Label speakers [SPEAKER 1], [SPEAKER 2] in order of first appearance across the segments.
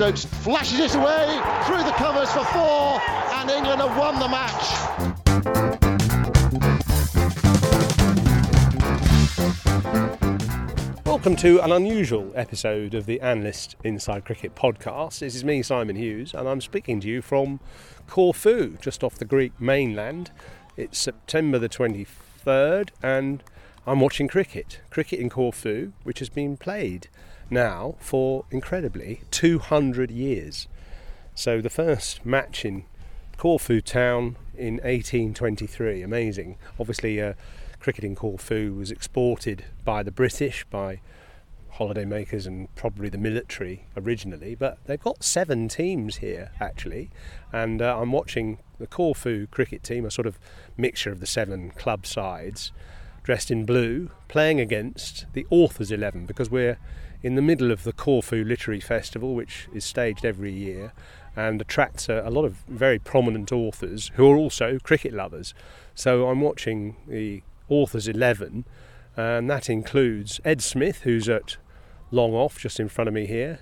[SPEAKER 1] Stokes flashes it away through the covers for four, and England have won the match.
[SPEAKER 2] Welcome to an unusual episode of the Analyst Inside Cricket podcast. This is me, Simon Hughes, and I'm speaking to you from Corfu, just off the Greek mainland. It's September the 23rd, and I'm watching cricket. Cricket in Corfu, which has been played now for incredibly 200 years. So the first match in Corfu town in 1823, amazing. Obviously, uh, cricket in Corfu was exported by the British, by holidaymakers and probably the military originally, but they've got seven teams here actually, and uh, I'm watching the Corfu cricket team, a sort of mixture of the seven club sides, dressed in blue, playing against the Authors 11 because we're in the middle of the Corfu Literary Festival, which is staged every year and attracts a, a lot of very prominent authors who are also cricket lovers. So I'm watching the Authors 11, and that includes Ed Smith, who's at long off just in front of me here,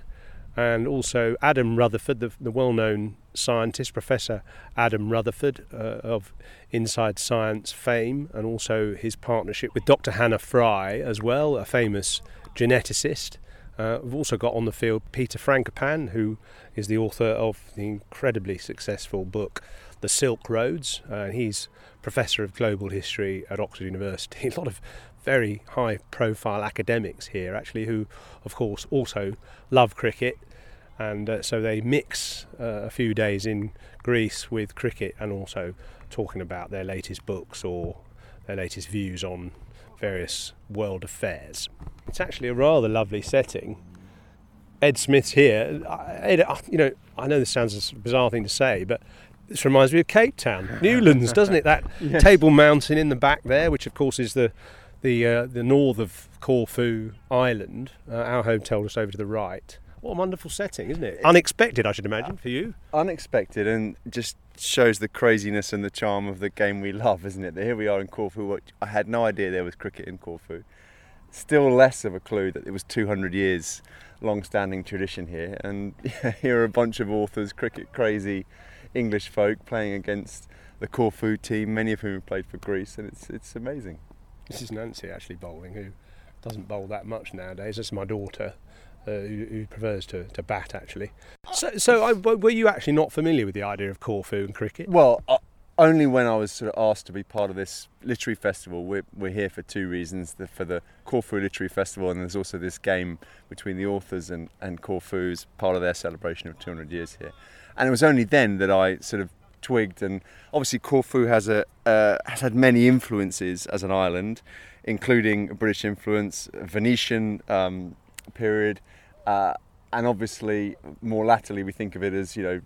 [SPEAKER 2] and also Adam Rutherford, the, the well known scientist, Professor Adam Rutherford uh, of Inside Science fame, and also his partnership with Dr. Hannah Fry as well, a famous geneticist. Uh, we've also got on the field Peter Frankopan, who is the author of the incredibly successful book The Silk Roads. Uh, he's professor of global history at Oxford University. A lot of very high profile academics here, actually, who, of course, also love cricket. And uh, so they mix uh, a few days in Greece with cricket and also talking about their latest books or their latest views on various world affairs. It's actually a rather lovely setting. Ed Smith's here. Ed, you know, I know this sounds a bizarre thing to say, but this reminds me of Cape Town, Newlands, doesn't it? That yes. Table Mountain in the back there, which of course is the the uh, the north of Corfu Island. Uh, our hotel just over to the right. What a wonderful setting, isn't it? Unexpected, I should imagine, for you.
[SPEAKER 3] Unexpected, and just shows the craziness and the charm of the game we love, isn't it? That here we are in Corfu. I had no idea there was cricket in Corfu. Still less of a clue that it was 200 years long-standing tradition here, and yeah, here are a bunch of authors, cricket crazy English folk playing against the Corfu team, many of whom have played for Greece, and it's it's amazing.
[SPEAKER 2] This is Nancy actually bowling, who doesn't bowl that much nowadays. That's my daughter. Uh, who, who, prefers to, to bat actually. So, so I, were you actually not familiar with the idea of Corfu and cricket?
[SPEAKER 3] Well, uh, only when I was sort of asked to be part of this literary festival. We're, we're here for two reasons: the, for the Corfu Literary Festival, and there's also this game between the authors and and Corfu as part of their celebration of 200 years here. And it was only then that I sort of twigged. And obviously, Corfu has a uh, has had many influences as an island, including British influence, Venetian um, period, uh, and obviously more latterly we think of it as you know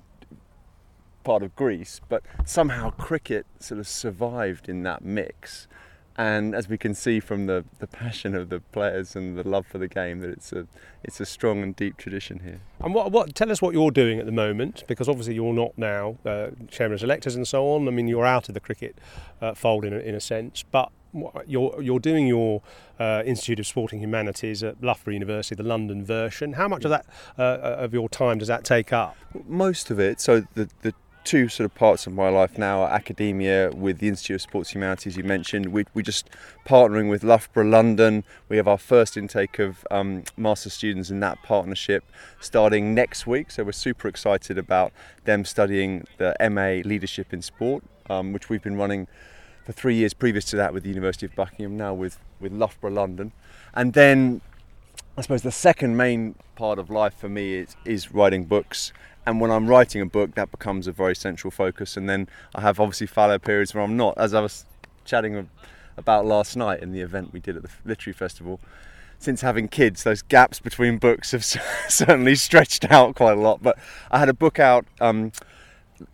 [SPEAKER 3] part of Greece, but somehow cricket sort of survived in that mix. And as we can see from the, the passion of the players and the love for the game, that it's a it's a strong and deep tradition here.
[SPEAKER 2] And what, what tell us what you're doing at the moment, because obviously you're not now uh, chairman of selectors and so on. I mean, you're out of the cricket uh, fold in a, in a sense, but you're you're doing your uh, Institute of Sporting Humanities at Loughborough University, the London version. How much of that uh, of your time does that take up?
[SPEAKER 3] Most of it. So the the two sort of parts of my life now are academia with the Institute of Sports Humanities you mentioned. We we just partnering with Loughborough London. We have our first intake of um, master students in that partnership starting next week. So we're super excited about them studying the MA Leadership in Sport, um, which we've been running for three years previous to that with the University of Buckingham, now with, with Loughborough London. And then I suppose the second main part of life for me is, is writing books. And when I'm writing a book, that becomes a very central focus. And then I have obviously fallow periods where I'm not, as I was chatting about last night in the event we did at the Literary Festival. Since having kids, those gaps between books have certainly stretched out quite a lot. But I had a book out um,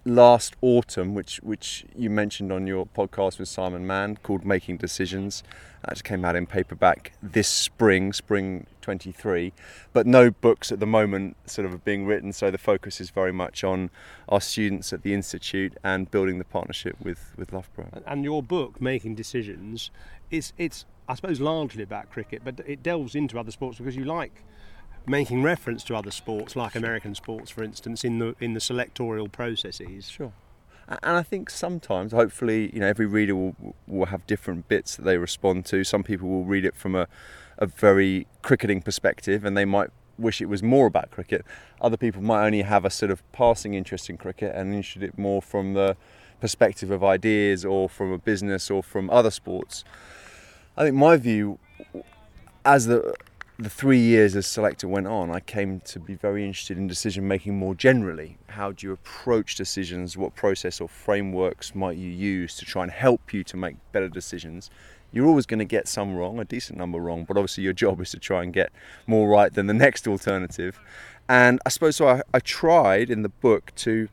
[SPEAKER 3] last autumn, which which you mentioned on your podcast with Simon Mann, called Making Decisions. That just came out in paperback this spring, spring 23. But no books at the moment sort of being written, so the focus is very much on our students at the institute and building the partnership with with Loughborough.
[SPEAKER 2] And your book, Making Decisions, it's it's I suppose largely about cricket, but it delves into other sports because you like making reference to other sports, like American sports, for instance, in the in the selectorial processes.
[SPEAKER 3] Sure. And I think sometimes, hopefully, you know, every reader will will have different bits that they respond to. Some people will read it from a, a very cricketing perspective, and they might wish it was more about cricket. Other people might only have a sort of passing interest in cricket and interested it more from the perspective of ideas or from a business or from other sports. I think my view, as the the three years as selector went on, I came to be very interested in decision making more generally. How do you approach decisions? What process or frameworks might you use to try and help you to make better decisions? You're always going to get some wrong, a decent number wrong, but obviously your job is to try and get more right than the next alternative. And I suppose so. I, I tried in the book to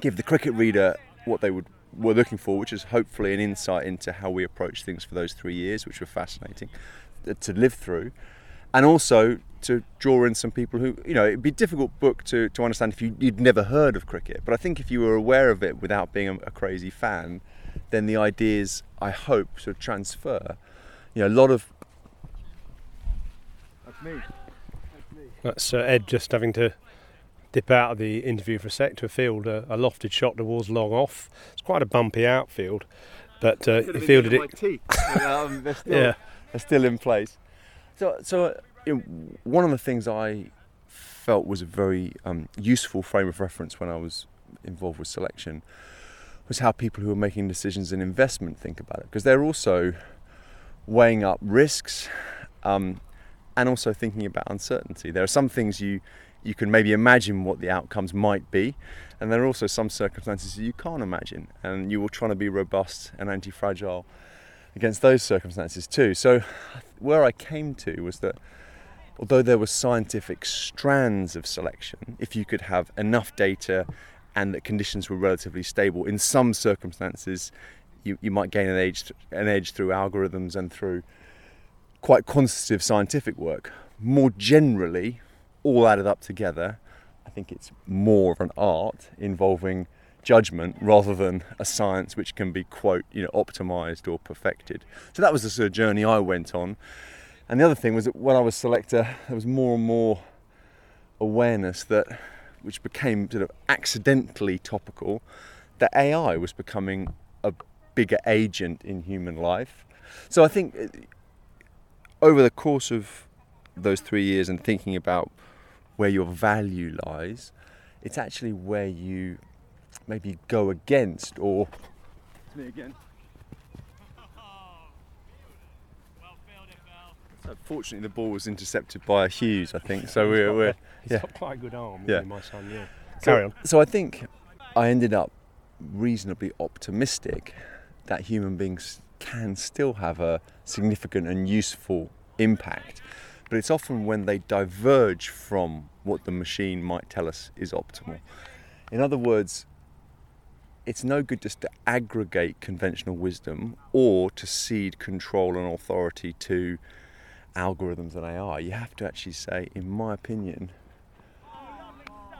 [SPEAKER 3] give the cricket reader what they would were looking for, which is hopefully an insight into how we approach things for those three years, which were fascinating uh, to live through, and also to draw in some people who, you know, it'd be a difficult book to, to understand if you, you'd never heard of cricket. But I think if you were aware of it without being a, a crazy fan, then the ideas, I hope, sort of transfer. You know, a lot of. That's me.
[SPEAKER 2] That's uh, Ed just having to dip out of the interview for a sec to a field, uh, a lofted shot towards long off. It's quite a bumpy outfield, but uh, he fielded it.
[SPEAKER 3] um, they're still,
[SPEAKER 2] Yeah.
[SPEAKER 3] they're still in place. So, so you know, one of the things I felt was a very um, useful frame of reference when I was involved with selection was how people who are making decisions in investment think about it, because they're also weighing up risks um, and also thinking about uncertainty. There are some things you you can maybe imagine what the outcomes might be, and there are also some circumstances you can't imagine, and you will try to be robust and anti-fragile against those circumstances too. So, where I came to was that although there were scientific strands of selection, if you could have enough data and that conditions were relatively stable, in some circumstances, you, you might gain an edge, an edge through algorithms and through quite quantitative scientific work. More generally, all added up together, I think it's more of an art involving judgment rather than a science which can be quote you know optimized or perfected. So that was the sort of journey I went on. And the other thing was that when I was selector, there was more and more awareness that, which became sort of accidentally topical, that AI was becoming a bigger agent in human life. So I think uh, over the course of those three years and thinking about where your value lies, it's actually where you maybe go against or. It's me again. So fortunately, the ball was intercepted by Hughes, I think. So we're, we're
[SPEAKER 2] He's
[SPEAKER 3] yeah.
[SPEAKER 2] got quite a good arm,
[SPEAKER 3] Yeah.
[SPEAKER 2] yeah. my son. Yeah.
[SPEAKER 3] So-
[SPEAKER 2] Carry on.
[SPEAKER 3] So I think I ended up reasonably optimistic that human beings can still have a significant and useful impact. But it's often when they diverge from what the machine might tell us is optimal. In other words, it's no good just to aggregate conventional wisdom or to cede control and authority to algorithms and AI. You have to actually say, in my opinion,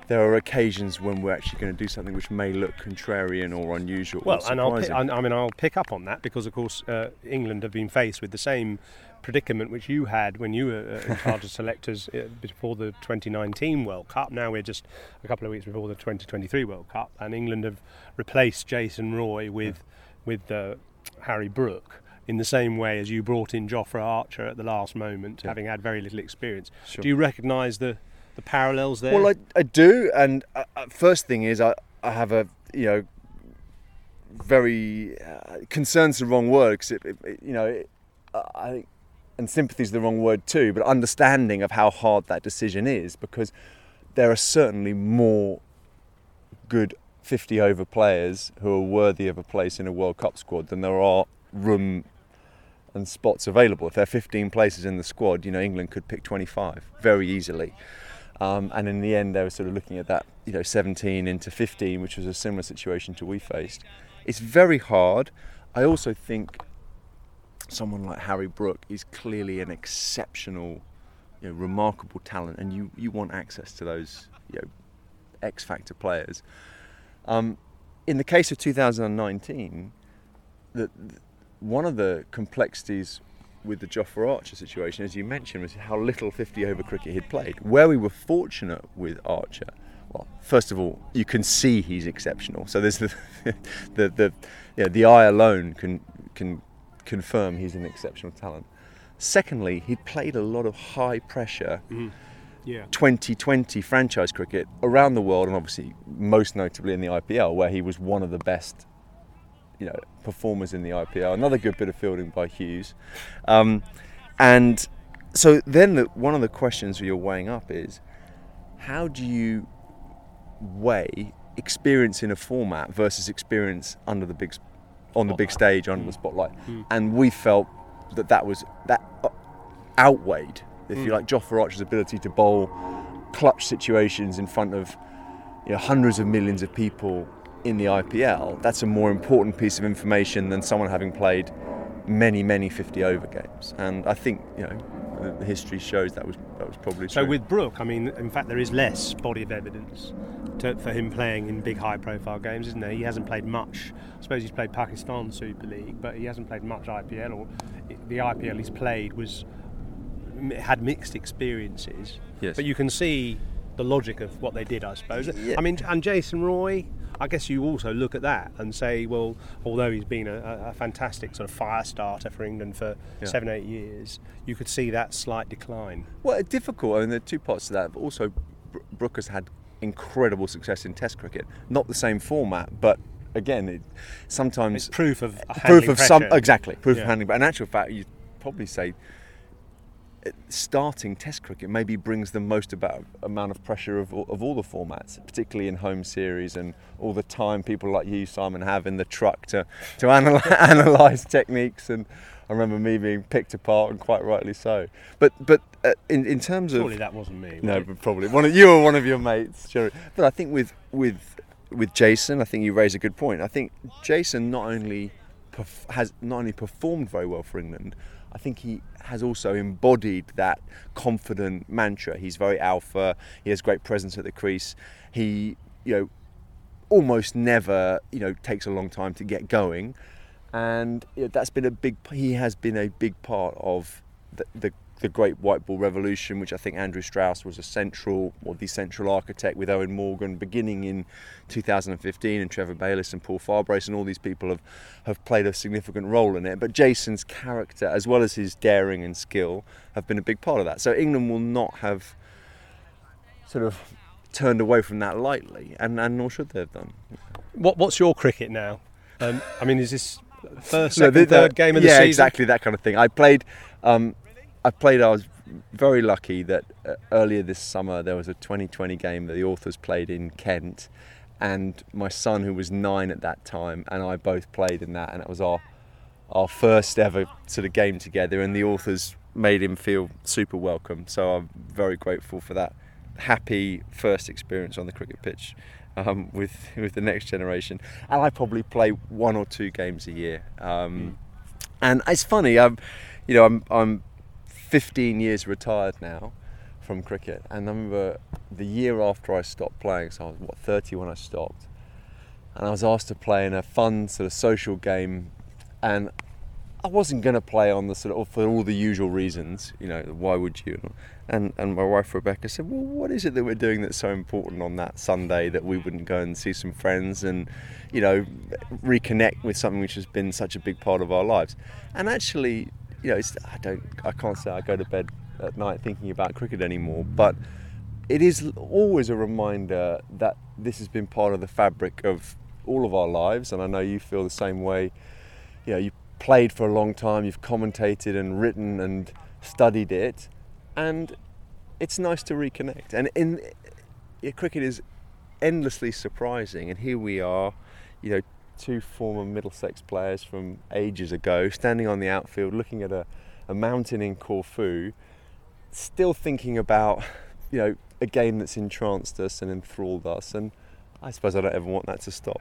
[SPEAKER 3] there are occasions when we're actually going to do something which may look contrarian or unusual.
[SPEAKER 2] Well,
[SPEAKER 3] or
[SPEAKER 2] and I'll, pi- I I mean, I'll pick up on that because, of course, uh, England have been faced with the same predicament which you had when you were uh, in charge of selectors uh, before the 2019 World Cup. Now we're just a couple of weeks before the 2023 World Cup, and England have replaced Jason Roy with with uh, Harry Brook. In the same way as you brought in Jofra Archer at the last moment, having had very little experience,
[SPEAKER 3] Sure.
[SPEAKER 2] do you recognise the, the parallels there?
[SPEAKER 3] Well, I, I do, and uh, uh, first thing is I, I have a you know very uh, concerns the wrong word because it, it, it- you know it, I think and sympathy is the wrong word too, but understanding of how hard that decision is because there are certainly more good 50 over players who are worthy of a place in a World Cup squad than there are room and spots available. If there are 15 places in the squad, you know England could pick 25 very easily. Um, and in the end, they were sort of looking at that, you know, 17 into 15, which was a similar situation to we faced. It's very hard. I also think someone like Harry Brook is clearly an exceptional, you know, remarkable talent, and you, you want access to those, you know, X factor players. Um, in the case of 2019, the, one of the complexities with the Jofra Archer situation, as you mentioned, was how little 50 over cricket he'd played. Where we were fortunate with Archer, well, first of all, you can see he's exceptional. So there's the the the yeah, the eye alone can can confirm he's an exceptional talent. Secondly, he'd played a lot of high pressure
[SPEAKER 2] yeah.
[SPEAKER 3] 2020 franchise cricket around the world, and obviously most notably in the IPL, where he was one of the best, you know, performers in the IPL. Another good bit of fielding by Hughes, um, and so then the, one of the questions you're weighing up is, how do you weigh experience in a format versus experience under the big, on the big stage under the mm. spotlight? Mm. And we felt that that was that uh, outweighed, if you mm. like, Jofra Archer's ability to bowl clutch situations in front of you know, hundreds of millions of people in the IPL. That's a more important piece of information than someone having played many, many 50 over games. And I think you know Uh, history shows that was that was probably
[SPEAKER 2] So with Brook, I mean, in fact, there is less body of evidence to, for him playing in big, high-profile games, isn't there? He hasn't played much. I suppose he's played Pakistan Super League, but he hasn't played much IPL. Or the IPL he's played was had mixed experiences.
[SPEAKER 3] Yes.
[SPEAKER 2] But you can see the logic of what they did, I suppose.
[SPEAKER 3] Yeah.
[SPEAKER 2] I mean, and Jason Roy. I guess you also look at that and say, well, although he's been a, a- fantastic sort of fire starter for England for
[SPEAKER 3] Yeah.
[SPEAKER 2] seven, eight years, you could see that slight decline.
[SPEAKER 3] Well, it's difficult. I mean, there are two parts to that. But also, Br- Brook has had incredible success in Test cricket. Not the same format, but again, it, sometimes
[SPEAKER 2] It's proof of
[SPEAKER 3] proof of some exactly proof
[SPEAKER 2] Yeah.
[SPEAKER 3] of handling. But in actual fact, you'd probably say starting Test cricket maybe brings the most about amount of pressure of, all- of all the formats, particularly in home series and all the time people like you, Simon, have in the truck to to analyze, analyze techniques and. I remember me being picked apart, and quite rightly so. But but uh, in in terms of
[SPEAKER 2] Surely that wasn't me.
[SPEAKER 3] no, but probably one of you or one of your mates. Sure. But I think with with with Jason, I think you raise a good point. I think Jason not only perf- has not only performed very well for England, I think he has also embodied that confident mantra. He's very alpha. He has great presence at the crease. He, you know, almost never, you know, takes a long time to get going, and you know, that's been a big. He has been a big part of the, the the great white ball revolution, which I think Andrew Strauss was a central or the central architect with Eoin Morgan, beginning in 2015, and Trevor Bayliss and Paul Farbrace, and all these people have have played a significant role in it. But Jason's character, as well as his daring and skill, have been a big part of that. So England will not have sort of turned away from that lightly, and, and nor should they have done.
[SPEAKER 2] What, what's your cricket now? Um, I mean, is this first,
[SPEAKER 3] No,
[SPEAKER 2] second,
[SPEAKER 3] the- the-
[SPEAKER 2] third game of the
[SPEAKER 3] yeah,
[SPEAKER 2] season?
[SPEAKER 3] exactly that kind of thing. I played. Um, I played. I was very lucky that uh, earlier this summer there was a 2020 game that the authors played in Kent, and my son, who was nine at that time, and I both played in that, and it was our our first ever sort of game together, and the authors made him feel super welcome. So I'm very grateful for that happy first experience on the cricket pitch um, with with the next generation, and I probably play one or two games a year. Um, and it's funny, I'm, you know, I'm I'm 15 years retired now from cricket, and I remember the year after I stopped playing, so I was what 30 when I stopped, and I was asked to play in a fun sort of social game, and I wasn't going to play on the sort of for all the usual reasons, you know, why would you? And and my wife Rebecca said, well, what is it that we're doing that's so important on that Sunday that we wouldn't go and see some friends and, you know, reconnect with something which has been such a big part of our lives? And actually, you know, I don't, I can't say I go to bed at night thinking about cricket anymore, but it is always a reminder that this has been part of the fabric of all of our lives, and I know you feel the same way. You know, you played for a long time, you've commentated and written and studied it, and it's nice to reconnect. And in yeah, cricket is endlessly surprising, and here we are, you know, two former Middlesex players from ages ago, standing on the outfield, looking at a, a mountain in Corfu, still thinking about, you know, a game that's entranced us and enthralled us, and I suppose I don't ever want that to stop.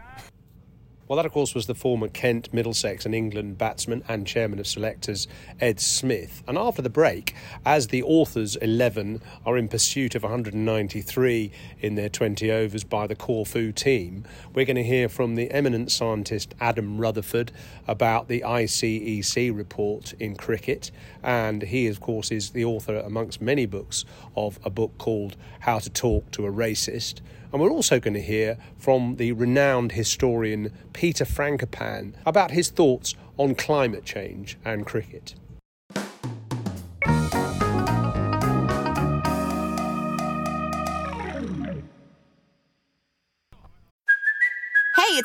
[SPEAKER 2] Well, that, of course, was the former Kent, Middlesex, and England batsman and chairman of selectors Ed Smith. And after the break, as the authors 11 are in pursuit of 193 in their 20 overs by the Corfu team, we're going to hear from the eminent scientist Adam Rutherford about the ICEC report in cricket. And he, of course, is the author, amongst many books, of a book called How to Talk to a Racist. And we're also going to hear from the renowned historian Peter Frankopan about his thoughts on climate change and cricket.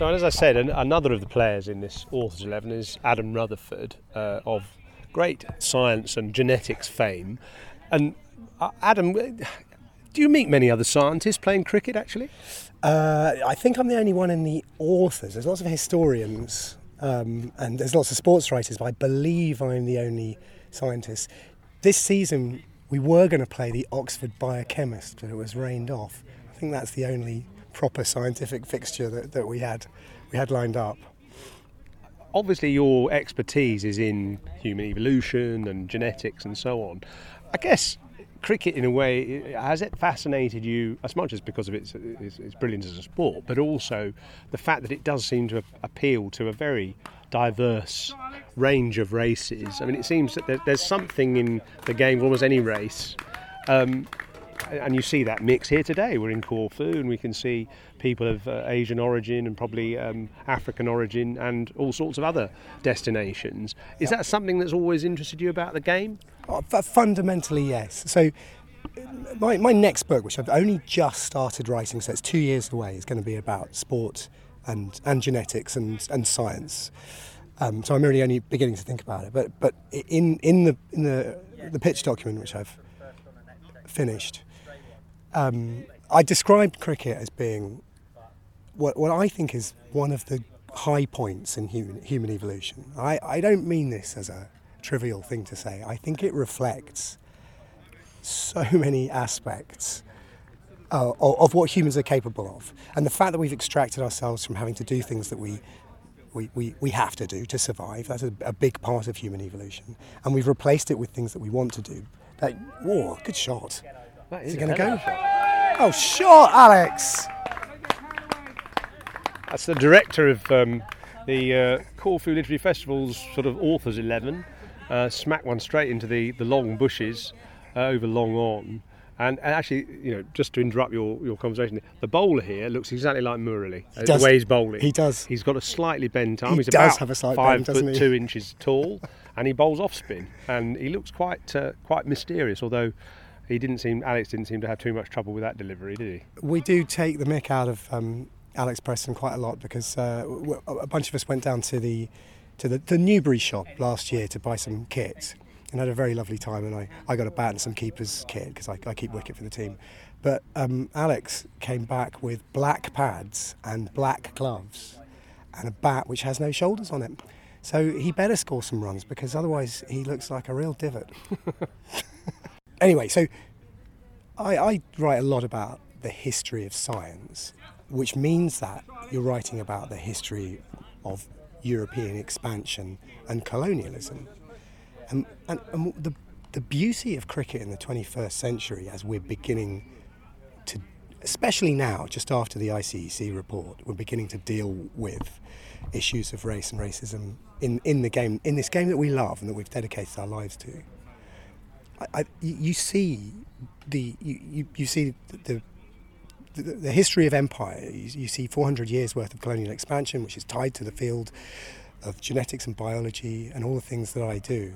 [SPEAKER 2] So, as I said, an, another of the players in this Authors 11 is Adam Rutherford uh, of great science and genetics fame. And uh, Adam, do you meet many other scientists playing cricket actually?
[SPEAKER 4] Uh, I think I'm the only one in the authors. There's lots of historians um, and there's lots of sports writers, but I believe I'm the only scientist. This season, we were going to play the Oxford biochemist, but it was rained off. I think that's the only proper scientific fixture that, that we had we had lined up.
[SPEAKER 2] Obviously, your expertise is in human evolution and genetics and so on. I guess cricket, in a way, has it fascinated you as much as because of its, its, its brilliance as a sport, but also the fact that it does seem to appeal to a very diverse range of races. I mean, it seems that there's something in the game of almost any race. Um, and you see that mix here today. We're in Corfu and we can see people of uh, Asian origin and probably um, African origin and all sorts of other destinations. Is that something that's always interested you about the game?
[SPEAKER 4] Oh, fundamentally, yes. So, my, my next book, which I've only just started writing, so it's two years away, is going to be about sport and, and genetics and, and science. Um, so I'm really only beginning to think about it. But but in in the in the the pitch document, which I've finished, um, I described cricket as being what, what I think is one of the high points in human, human evolution. I, I don't mean this as a trivial thing to say. I think it reflects so many aspects uh, of, of what humans are capable of. And the fact that we've extracted ourselves from having to do things that we we, we, we have to do to survive. That's a, a, big part of human evolution. And we've replaced it with things that we want to do. That, whoa, good shot.
[SPEAKER 2] That
[SPEAKER 4] is,
[SPEAKER 2] is
[SPEAKER 4] it going to go?
[SPEAKER 2] Shot.
[SPEAKER 4] Oh, shot, Alex!
[SPEAKER 2] That's the director of um, the uh, Corfu Literary Festival's sort of authors 11. Uh, smack one straight into the, the long bushes uh, over Long On. And, and actually, you know, just to interrupt your, your conversation, the bowler here looks exactly like Murali. uh,
[SPEAKER 4] does.
[SPEAKER 2] The way he's bowling.
[SPEAKER 4] He does.
[SPEAKER 2] He's got a slightly bent arm.
[SPEAKER 4] He
[SPEAKER 2] he's
[SPEAKER 4] does
[SPEAKER 2] about
[SPEAKER 4] have a slight
[SPEAKER 2] five
[SPEAKER 4] bend, doesn't
[SPEAKER 2] foot
[SPEAKER 4] he?
[SPEAKER 2] two inches tall, and he bowls off spin. And he looks quite uh, quite mysterious. Although he didn't seem Alex didn't seem to have too much trouble with that delivery, did he?
[SPEAKER 4] We do take the mick out of um, Alex Preston quite a lot because uh, a bunch of us went down to the to the, the Newbury shop last year to buy some kit and had a very lovely time. And I, I got a bat and some keepers kit because I, I keep wicket for the team. But um, Alex came back with black pads and black gloves and a bat which has no shoulders on it. So he better score some runs because otherwise he looks like a real divot. anyway, so I, I write a lot about the history of science, which means that you're writing about the history of European expansion and colonialism. And, and, and the, the beauty of cricket in the 21st century, as we're beginning to, especially now, just after the ICEC report, we're beginning to deal with issues of race and racism in, in the game, in this game that we love and that we've dedicated our lives to. I, you see the you, you, you see the, the, the history of empire. You, you see 400 years worth of colonial expansion, which is tied to the field of genetics and biology and all the things that I do.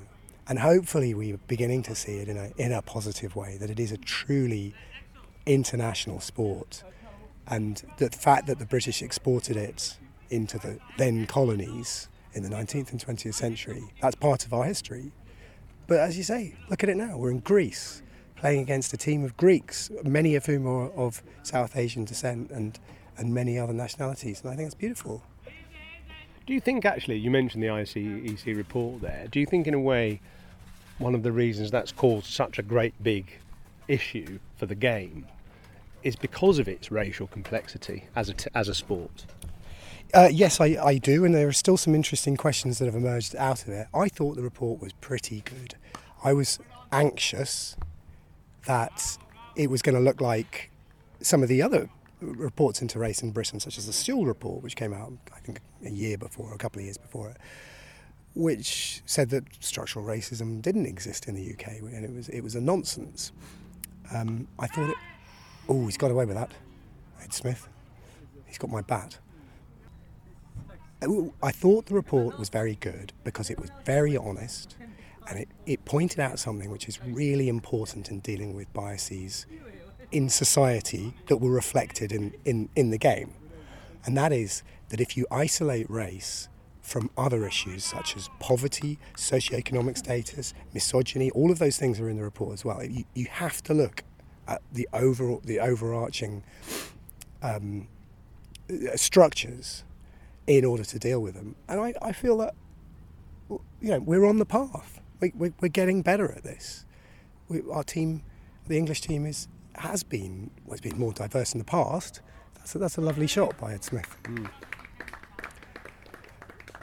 [SPEAKER 4] And hopefully, we're beginning to see it in a in a positive way. That it is a truly international sport, and the fact that the British exported it into the then colonies in the 19th and 20th century, that's part of our history. But as you say, look at it now. We're in Greece playing against a team of Greeks, many of whom are of South Asian descent and, and many other nationalities. And I think it's beautiful.
[SPEAKER 2] Do you think actually you mentioned the ICEC report there? Do you think in a way one of the reasons that's caused such a great big issue for the game is because of its racial complexity as a t- as a sport?
[SPEAKER 4] Uh, yes, I, I do, and there are still some interesting questions that have emerged out of it. I thought the report was pretty good. I was anxious that it was going to look like some of the other reports into race in Britain, such as the Sewell report, which came out, I think, a year before, a couple of years before it, which said that structural racism didn't exist in the UK, and it was it was a nonsense. Um, I thought it. Oh, he's got away with that, Ed Smith. He's got my bat. I thought the report was very good because it was very honest and it, it pointed out something which is really important in dealing with biases in society that were reflected in, in, in the game. And that is that if you isolate race from other issues such as poverty, socioeconomic status, misogyny, all of those things are in the report as well. You, you have to look at the, overall, the overarching um, structures in order to deal with them. And I, I feel that you know we're on the path. We, we, we're getting better at this. We, our team, the English team, is has been well, it's been more diverse in the past. That's a, that's a lovely shot by Ed Smith.
[SPEAKER 2] Mm.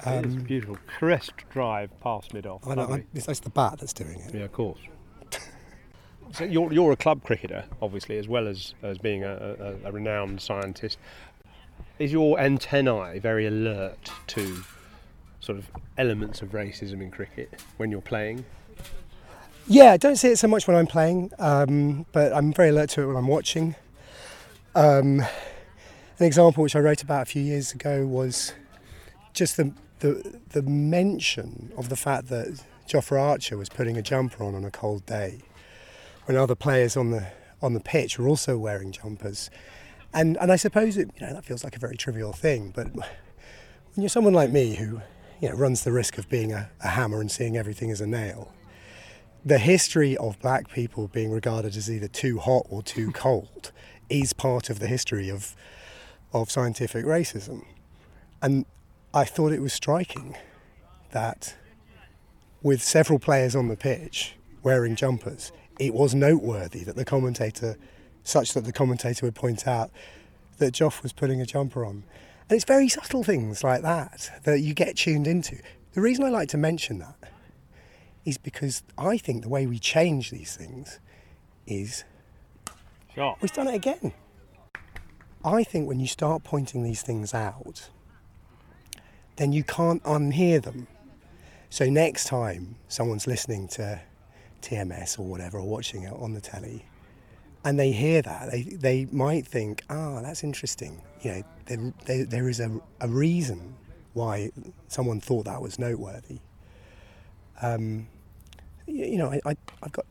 [SPEAKER 2] it's beautiful. Caressed drive past mid off.
[SPEAKER 4] I know, I, it's, it's the bat that's doing it.
[SPEAKER 2] Yeah, of course. so you're, you're a club cricketer, obviously, as well as, as being a, a, a renowned scientist. Is your antennae very alert to sort of elements of racism in cricket when you're playing?
[SPEAKER 4] Yeah, I don't see it so much when I'm playing, um, but I'm very alert to it when I'm watching. Um, an example which I wrote about a few years ago was just the, the, the mention of the fact that Jofra Archer was putting a jumper on on a cold day when other players on the on the pitch were also wearing jumpers. And and I suppose it, you know that feels like a very trivial thing, but when you're someone like me who you know runs the risk of being a, a hammer and seeing everything as a nail, the history of black people being regarded as either too hot or too cold is part of the history of of scientific racism. And I thought it was striking that with several players on the pitch wearing jumpers, it was noteworthy that the commentator, such that the commentator would point out that Joff was putting a jumper on. And it's very subtle things like that that you get tuned into. The reason I like to mention that is because I think the way we change these things is
[SPEAKER 2] sure.
[SPEAKER 4] we've done it again. I think when you start pointing these things out, then you can't unhear them. So next time someone's listening to TMS or whatever, or watching it on the telly, and they hear that, they, they might think, ah, that's interesting. You know, there, there, there is a, a reason why someone thought that was noteworthy. Um, you, you know, I, I, I've got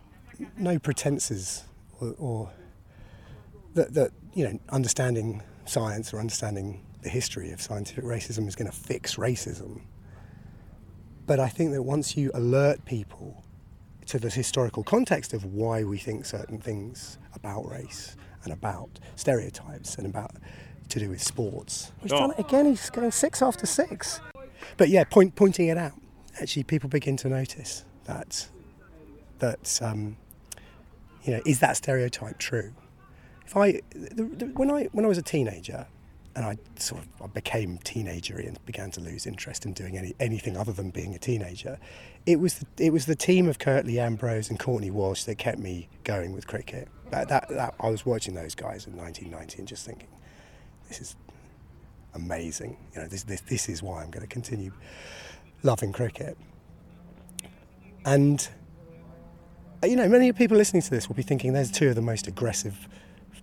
[SPEAKER 4] no pretenses or, or that, that, you know, understanding science or understanding the history of scientific racism is going to fix racism. But I think that once you alert people to the historical context of why we think certain things about race and about stereotypes and about to do with sports. He's done it again. He's going six after six. But yeah, point, pointing it out. Actually, people begin to notice that that um, you know is that stereotype true? If I the, the, when I when I was a teenager, and I sort of I became teenagery and began to lose interest in doing any, anything other than being a teenager. It was the, it was the team of Curtly Ambrose and Courtney Walsh that kept me going with cricket. That, that, that I was watching those guys in 1990 and just thinking, this is amazing. You know, this this, this is why I'm going to continue loving cricket. And you know, many people listening to this will be thinking there's two of the most aggressive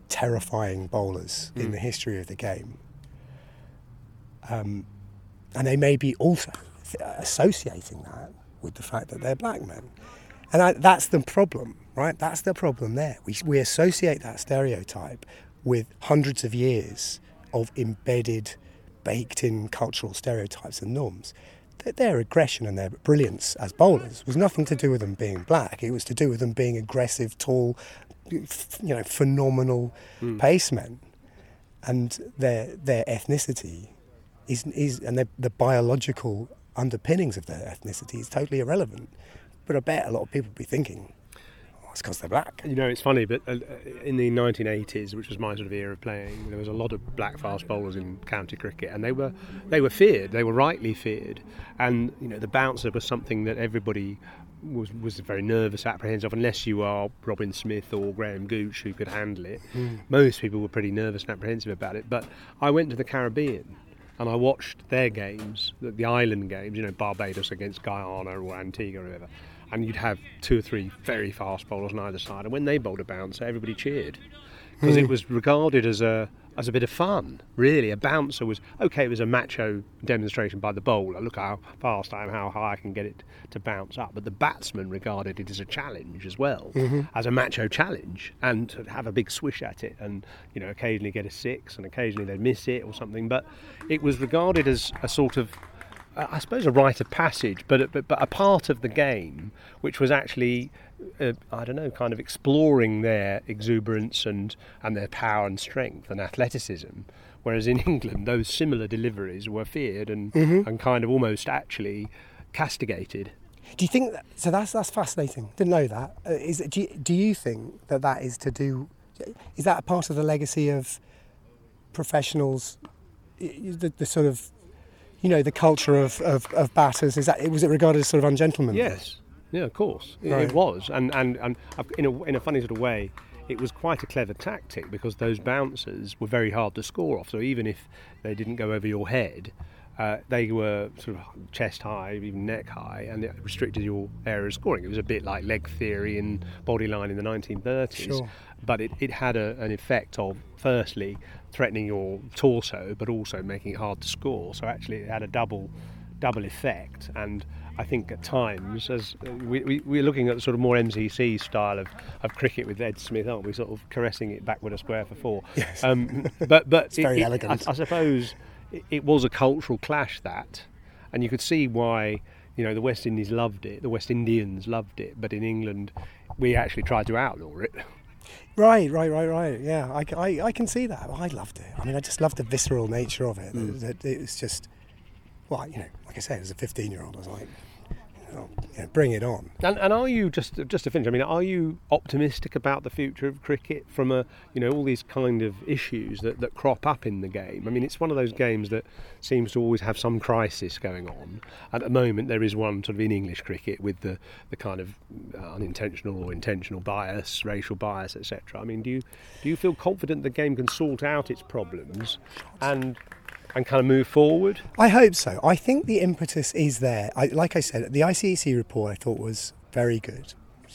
[SPEAKER 4] terrifying bowlers mm. in the history of the game. Um, and they may be also associating that with the fact that they're black men. And I, that's the problem, right? That's the problem there. We, we associate that stereotype with hundreds of years of embedded, baked in cultural stereotypes and norms. That their aggression and their brilliance as bowlers was nothing to do with them being black. It was to do with them being aggressive, tall, you know, phenomenal mm. pacemen, and their their ethnicity is is and the biological underpinnings of their ethnicity is totally irrelevant. But I bet a lot of people would be thinking, oh, it's because they're black.
[SPEAKER 2] You know, it's funny, but uh, in the 1980s, which was my sort of era of playing, there was a lot of black fast bowlers in county cricket, and they were they were feared. They were rightly feared, and you know, the bouncer was something that everybody was was very nervous, apprehensive, unless you are Robin Smith or Graham Gooch who could handle it. Mm. Most people were pretty nervous and apprehensive about it. But I went to the Caribbean and I watched their games, the, the island games, you know, Barbados against Guyana or Antigua or whatever. And you'd have two or three very fast bowlers on either side. And when they bowled a bouncer, everybody cheered because mm. it was regarded as a as a bit of fun, really. A bouncer was okay. It was a macho demonstration by the bowler. Look how fast I am, how high I can get it to bounce up. But the batsman regarded it as a challenge as well, mm-hmm. as a macho challenge, and to have a big swish at it, and you know, occasionally get a six, and occasionally they'd miss it or something. But it was regarded as a sort of I suppose a rite of passage, but, but but a part of the game which was actually uh, I don't know, kind of exploring their exuberance and, and their power and strength and athleticism. Whereas in England, those similar deliveries were feared and, mm-hmm. and kind of almost actually castigated.
[SPEAKER 4] Do you think that, so? That's that's fascinating. Didn't know that. Uh, is do you, do you think that that is to do? Is that a part of the legacy of professionals? The, the sort of, you know, the culture of, of, of batters. Is that was it regarded as sort of ungentlemanly?
[SPEAKER 2] Yes, yeah, of course, right. it was, and and and in a in a funny sort of way, it was quite a clever tactic because those bouncers were very hard to score off. So even if they didn't go over your head, uh, they were sort of chest high, even neck high, and it restricted your area of scoring. It was a bit like leg theory in bodyline in the 1930s,
[SPEAKER 4] sure.
[SPEAKER 2] but it, it had a, an effect of firstly threatening your torso, but also making it hard to score. So actually, it had a double double effect and I think at times, as we, we, we're looking at sort of more MCC style of, of cricket with Ed Smith, aren't we? Sort of caressing it backward a square for four.
[SPEAKER 4] Yes.
[SPEAKER 2] Um, but but
[SPEAKER 4] it's very
[SPEAKER 2] it,
[SPEAKER 4] elegant.
[SPEAKER 2] I, I suppose it, it, was a cultural clash that, and you could see why. You know, the West Indies loved it, the West Indians loved it, but in England, we actually tried to outlaw it.
[SPEAKER 4] Right, right, right, right. Yeah, I, I, I can see that. I loved it. I mean, I just loved the visceral nature of it. Mm. It, was just, well, you know, like I said, as a 15 year old, I was like, oh, know, bring it on.
[SPEAKER 2] And, and are you just just to finish? I mean, are you optimistic about the future of cricket from a you know all these kind of issues that, that crop up in the game? I mean, it's one of those games that seems to always have some crisis going on. At the moment, there is one sort of in English cricket with the the kind of uh, unintentional or intentional bias, racial bias, etc. I mean, do you do you feel confident the game can sort out its problems and and kind of move forward?
[SPEAKER 4] I hope so. I think the impetus is there. I, like I said, the ICEC report I thought was very good.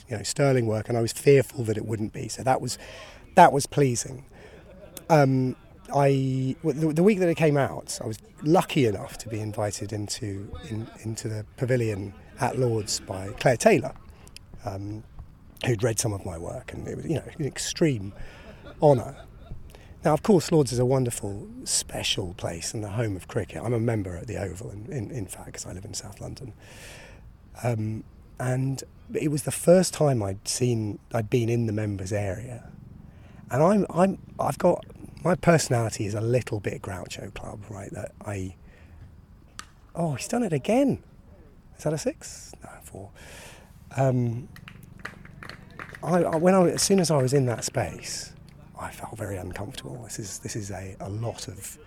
[SPEAKER 4] You know, sterling work, and I was fearful that it wouldn't be. So that was that was pleasing. Um, I the, the week that it came out, I was lucky enough to be invited into in, into the pavilion at Lords by Claire Taylor, um, who'd read some of my work, and it was you know an extreme honour. Now, of course, Lords is a wonderful, special place and the home of cricket. I'm a member at the Oval, in, in, in fact, because I live in South London. Um, and it was the first time I'd seen, I'd been in the members area. And I'm, I'm, I've got, my personality is a little bit Groucho Club, right? That I, oh, he's done it again. Is that a six? No, four. Um, I, I, when I, as soon as I was in that space, I felt very uncomfortable. This is this is a, a lot of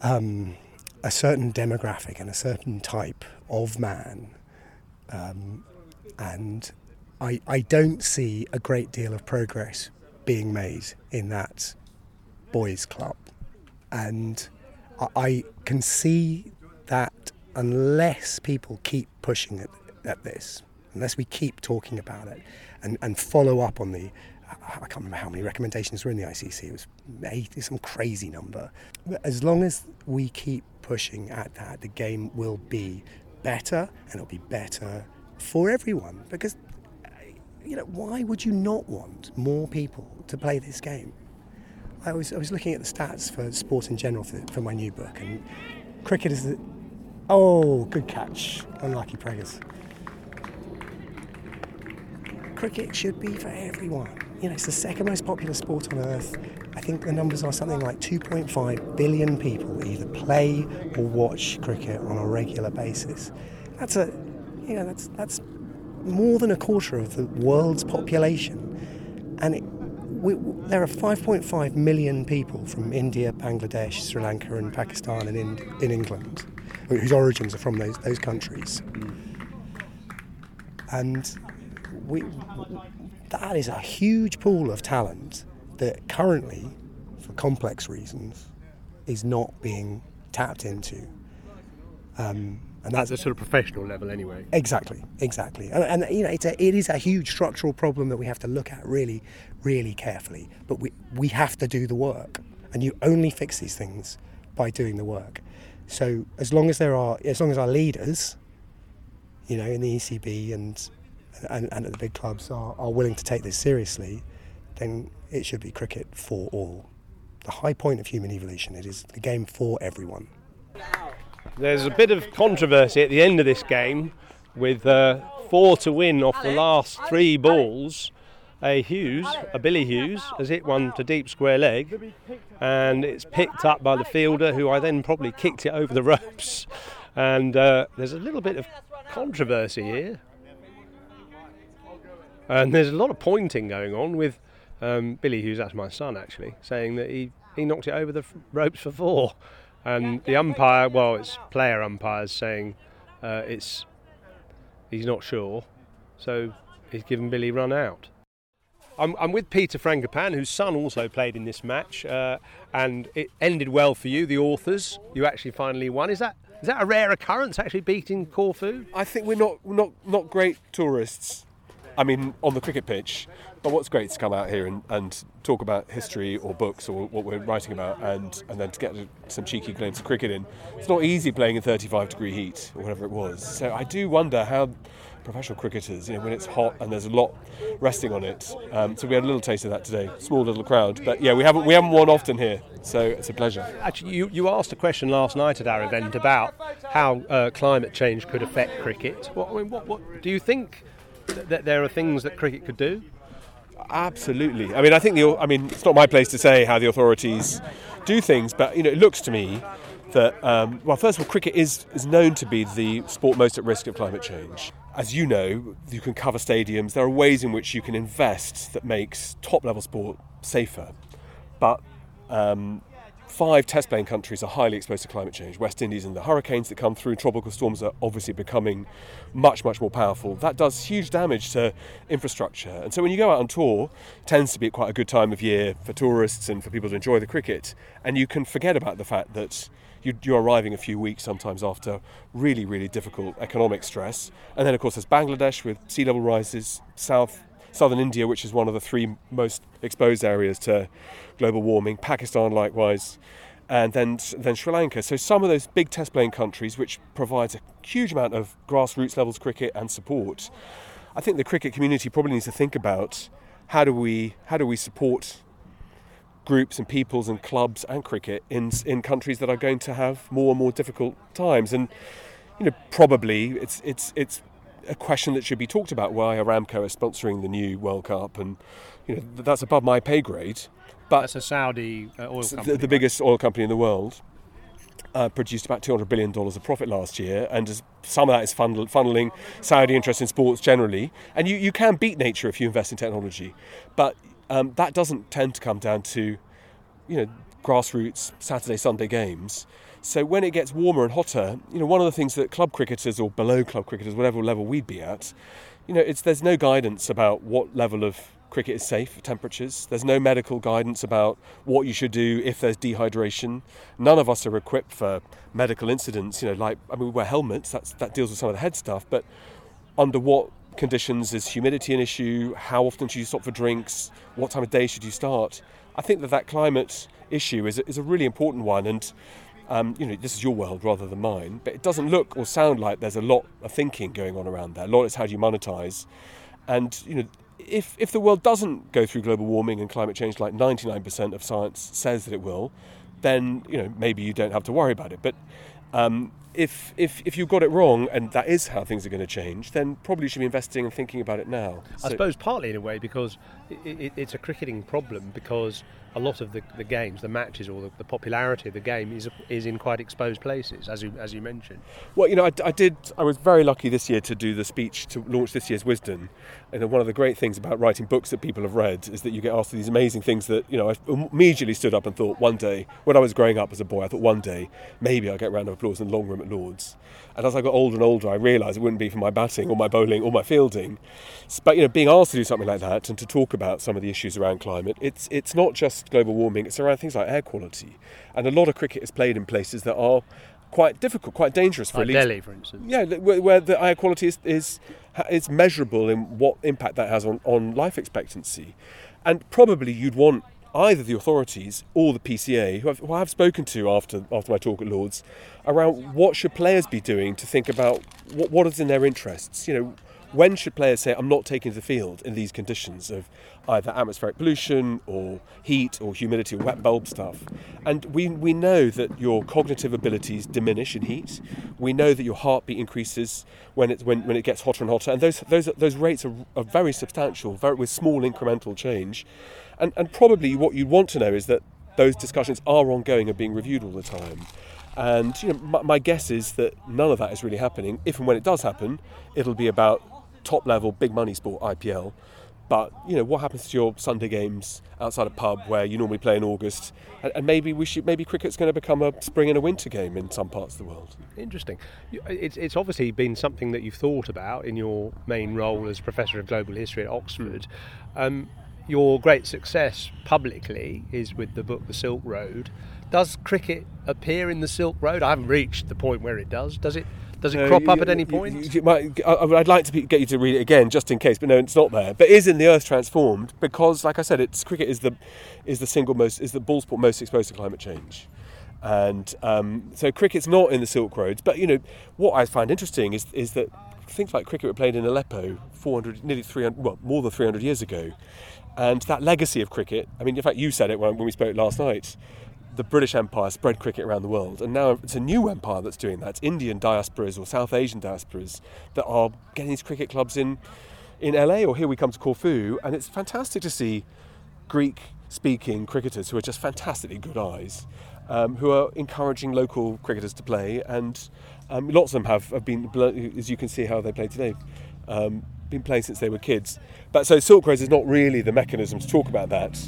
[SPEAKER 4] um, a certain demographic and a certain type of man, um, and I I don't see a great deal of progress being made in that boys' club, and I, I can see that unless people keep pushing at, at this, unless we keep talking about it and, and follow up on the I can't remember how many recommendations were in the ICC. It was 80, some crazy number. But as long as we keep pushing at that, the game will be better and it'll be better for everyone. Because, you know, why would you not want more people to play this game? I was, I was looking at the stats for sport in general for, for my new book, and cricket is the. Oh, good catch. Unlucky preggers. Cricket should be for everyone you know, it's the second most popular sport on earth. I think the numbers are something like 2.5 billion people either play or watch cricket on a regular basis. That's a, you know, that's that's more than a quarter of the world's population, and it, we, there are 5.5 million people from India, Bangladesh, Sri Lanka, and Pakistan, and in, in England, whose origins are from those those countries. And we, that is a huge pool of talent that currently, for complex reasons, is not being tapped into.
[SPEAKER 2] Um, and that's a sort of professional level, anyway.
[SPEAKER 4] Exactly, exactly. And, and, you know, it's a, it is a huge structural problem that we have to look at really, really carefully. But we we have to do the work, and you only fix these things by doing the work. So as long as there are, as long as our leaders, you know, in the ECB and and, and at the big clubs are, are willing to take this seriously, then it should be cricket for all. The high point of human evolution, it is the game for everyone.
[SPEAKER 2] There's a bit of controversy at the end of this game with uh, four to win off the last three balls. A Hughes, a Billy Hughes, has hit one to deep square leg, and it's picked up by the fielder, who I then probably kicked it over the ropes. And uh, there's a little bit of controversy here. And there's a lot of pointing going on with um, Billy Hughes, that's my son actually, saying that he, he knocked it over the ropes for four. And the umpire, well, it's player umpires saying uh, it's he's not sure, so he's given Billy run out. I'm, I'm with Peter Frankopan, whose son also played in this match, uh, and it ended well for you, the authors. You actually finally won. Is that is that a rare occurrence, actually beating Corfu?
[SPEAKER 5] I think we're not not not great tourists I mean, on the cricket pitch. But what's great to come out here and, and talk about history or books or what we're writing about, and, and then to get some cheeky glimpse of cricket in. It's not easy playing in 35 degree heat or whatever it was. So I do wonder how professional cricketers, you know, when it's hot and there's a lot resting on it. Um, so we had a little taste of that today. Small little crowd, but yeah, we haven't we haven't won often here, so it's a pleasure.
[SPEAKER 2] Actually, you, you asked a question last night at our event about how uh, climate change could affect cricket. What, I mean, what, what do you think? That there are things that cricket could do?
[SPEAKER 5] Absolutely. I mean, I think the. I mean, it's not my place to say how the authorities do things, but you know, it looks to me that um, well, first of all, cricket is is known to be the sport most at risk of climate change. As you know, you can cover stadiums. There are ways in which you can invest that makes top level sport safer, but um, five test playing countries are highly exposed to climate change. West Indies and the hurricanes that come through, tropical storms are obviously becoming much, much more powerful. That does huge damage to infrastructure. And so when you go out on tour, tends to be quite a good time of year for tourists and for people to enjoy the cricket. And you can forget about the fact that you're arriving a few weeks sometimes after really, really difficult economic stress. And then, of course, there's Bangladesh with sea level rises, South southern India, which is one of the three most exposed areas to global warming, Pakistan likewise, and then then Sri Lanka. So some of those big test playing countries, which provides a huge amount of grassroots levels cricket and support. I think the cricket community probably needs to think about how do we how do we support groups and peoples and clubs and cricket in in countries that are going to have more and more difficult times and you know probably it's it's it's a question that should be talked about why Aramco is sponsoring the new World Cup, and you know that's above my pay grade.
[SPEAKER 2] But that's a Saudi uh, oil company,
[SPEAKER 5] the, the biggest oil company in the world. Uh, produced about $200 billion of profit last year, and some of that is funnel, funneling Saudi interest in sports generally. And you, you can beat nature if you invest in technology, but um, that doesn't tend to come down to, you know, grassroots Saturday Sunday games. So when it gets warmer and hotter, you know, one of the things that club cricketers or below club cricketers, whatever level we'd be at, you know, it's there's no guidance about what level of cricket is safe temperatures. There's no medical guidance about what you should do if there's dehydration. None of us are equipped for medical incidents. You know, like I mean, we wear helmets. That's that deals with some of the head stuff, but under what conditions is humidity an issue? How often should you stop for drinks? What time of day should you start? I think that that climate issue is, is a really important one, and um, you know, this is your world rather than mine, but it doesn't look or sound like there's a lot of thinking going on around there. A lot is how do you monetize, and you know, if if the world doesn't go through global warming and climate change like 99% of science says that it will, then you know maybe you don't have to worry about it. But um, if, if, if you've got it wrong and that is how things are going to change, then probably you should be investing and thinking about it now.
[SPEAKER 2] I suppose partly in a way because it, it, it's a cricketing problem because a lot of the, the games, the matches, or the, the, popularity of the game is is in quite exposed places, as you as you mentioned.
[SPEAKER 5] Well, you know, I, I, did. I was very lucky this year to do the speech to launch this year's Wisden. And one of the great things about writing books that people have read is that you get asked these amazing things that you know. I immediately stood up and thought one day, when I was growing up as a boy, I thought one day maybe I'll get a round of applause in the long room at Lords. And as I got older and older, I realised it wouldn't be for my batting or my bowling or my fielding. But you know, being asked to do something like that and to talk about some of the issues around climate, it's it's not just global warming; it's around things like air quality. And a lot of cricket is played in places that are quite difficult, quite dangerous for
[SPEAKER 2] like Delhi, for instance.
[SPEAKER 5] Yeah, where, where, the air quality is, is is measurable in what impact that has on, on life expectancy. And probably you'd want either the authorities or the PCA, who I've, who I've, spoken to after after my talk at Lords, around what should players be doing to think about what, what is in their interests. You know, when should players say, I'm not taking to the field in these conditions of either atmospheric pollution or heat or humidity or wet bulb stuff? And we, we know that your cognitive abilities diminish in heat. We know that your heartbeat increases when it, when, when it gets hotter and hotter. And those, those, those rates are, are very substantial, very, with small incremental change. And, and probably what you want to know is that those discussions are ongoing and being reviewed all the time. And you know, my, my, guess is that none of that is really happening. If and when it does happen, it'll be about top level, big money sport, IPL. But you know what happens to your Sunday games outside a pub where you normally play in August, and, and, maybe we should maybe cricket's going to become a spring and a winter game in some parts of the world.
[SPEAKER 2] Interesting. It's, it's obviously been something that you've thought about in your main role as professor of global history at Oxford. Um, your great success publicly is with the book The Silk Road. Does cricket appear in the Silk Road? I haven't reached the point where it does. Does it? Does it crop up at any point?
[SPEAKER 5] You, might, I, would like to get you to read it again, just in case. But no, it's not there. But is in the Earth transformed because, like I said, it's cricket is the is the single most is the ball sport most exposed to climate change, and um, so cricket's not in the Silk Roads. But you know what I find interesting is is that things like cricket were played in Aleppo 400, nearly 300, well, more than 300 years ago, and that legacy of cricket. I mean, in fact, you said it when, when we spoke last night the British Empire spread cricket around the world, and now it's a new empire that's doing that. It's Indian diasporas or South Asian diasporas that are getting these cricket clubs in in LA or here we come to Corfu, and it's fantastic to see Greek speaking cricketers who are just fantastically good eyes, um, who are encouraging local cricketers to play. And um, lots of them have, have been, as you can see how they play today, um, been playing since they were kids. But so Silk Roads is not really the mechanism to talk about that.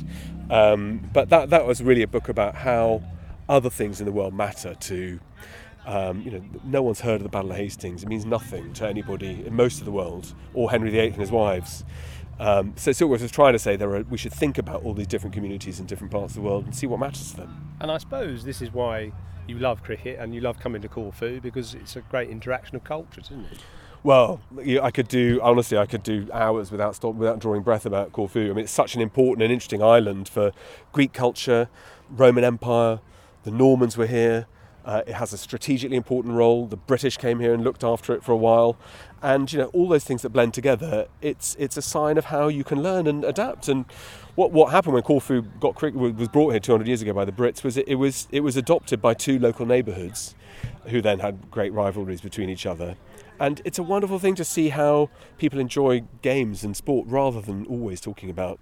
[SPEAKER 5] Um, but that, that was really a book about how other things in the world matter to. Um, you know, no one's heard of the Battle of Hastings. It means nothing to anybody in most of the world, or Henry VIII and his wives. Um, so Silk Roads was trying to say there are, we should think about all these different communities in different parts of the world and see what matters to them.
[SPEAKER 2] And I suppose this is why you love cricket and you love coming to Corfu because it's a great interaction of cultures, isn't it?
[SPEAKER 5] Well, I could do honestly, I could do hours without stop, without drawing breath about Corfu. I mean, it's such an important and interesting island for Greek culture, Roman Empire. The Normans were here. Uh, it has a strategically important role. The British came here and looked after it for a while, and you know all those things that blend together. It's it's a sign of how you can learn and adapt. And what what happened when Corfu got was brought here 200 years ago by the Brits was it, it was it was adopted by two local neighbourhoods, who then had great rivalries between each other. And it's a wonderful thing to see how people enjoy games and sport rather than always talking about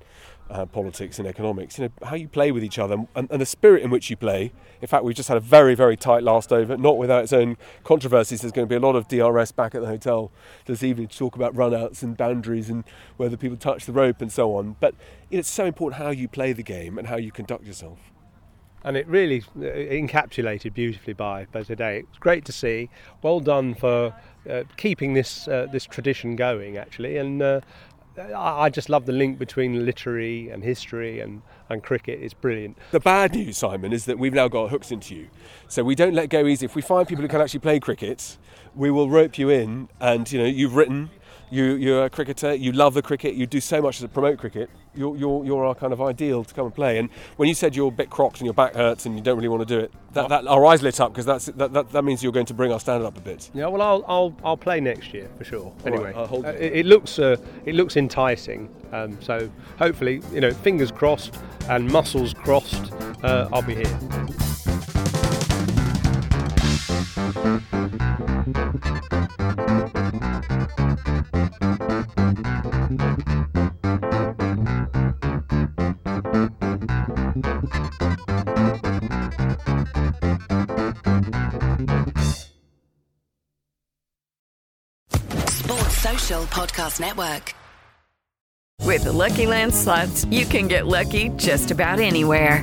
[SPEAKER 5] uh, politics and economics. You know, how you play with each other and, and, the spirit in which you play. In fact, we've just had a very, very tight last over, not without its own controversies. There's going to be a lot of DRS back at the hotel this evening to talk about runouts and boundaries and whether people touch the rope and so on. But you know, it's so important how you play the game and how you conduct yourself
[SPEAKER 2] and it really uh, encapsulated beautifully by, by today. It's great to see. Well done for uh, keeping this uh, this tradition going, actually, and. Uh, I just love the link between literary and history and, and cricket. It's brilliant.
[SPEAKER 5] The bad news, Simon, is that we've now got hooks into you. So we don't let go easy. If we find people who can actually play cricket, we will rope you in. And you know, you've written, you, you're a cricketer, you love the cricket, you do so much to promote cricket, you're, you're, you're our kind of ideal to come and play. And when you said you're a bit crocked and your back hurts and you don't really want to do it, that, that our eyes lit up because that, that, that, means you're going to bring our standard up a bit.
[SPEAKER 2] Yeah, well, I'll, I'll, I'll play next year for sure. Anyway, right, uh, it, it, looks uh, it looks enticing. Um, so hopefully, you know, fingers crossed and muscles crossed, uh, I'll be here.
[SPEAKER 6] Podcast Network. With the Lucky Land slots, you can get lucky just about anywhere.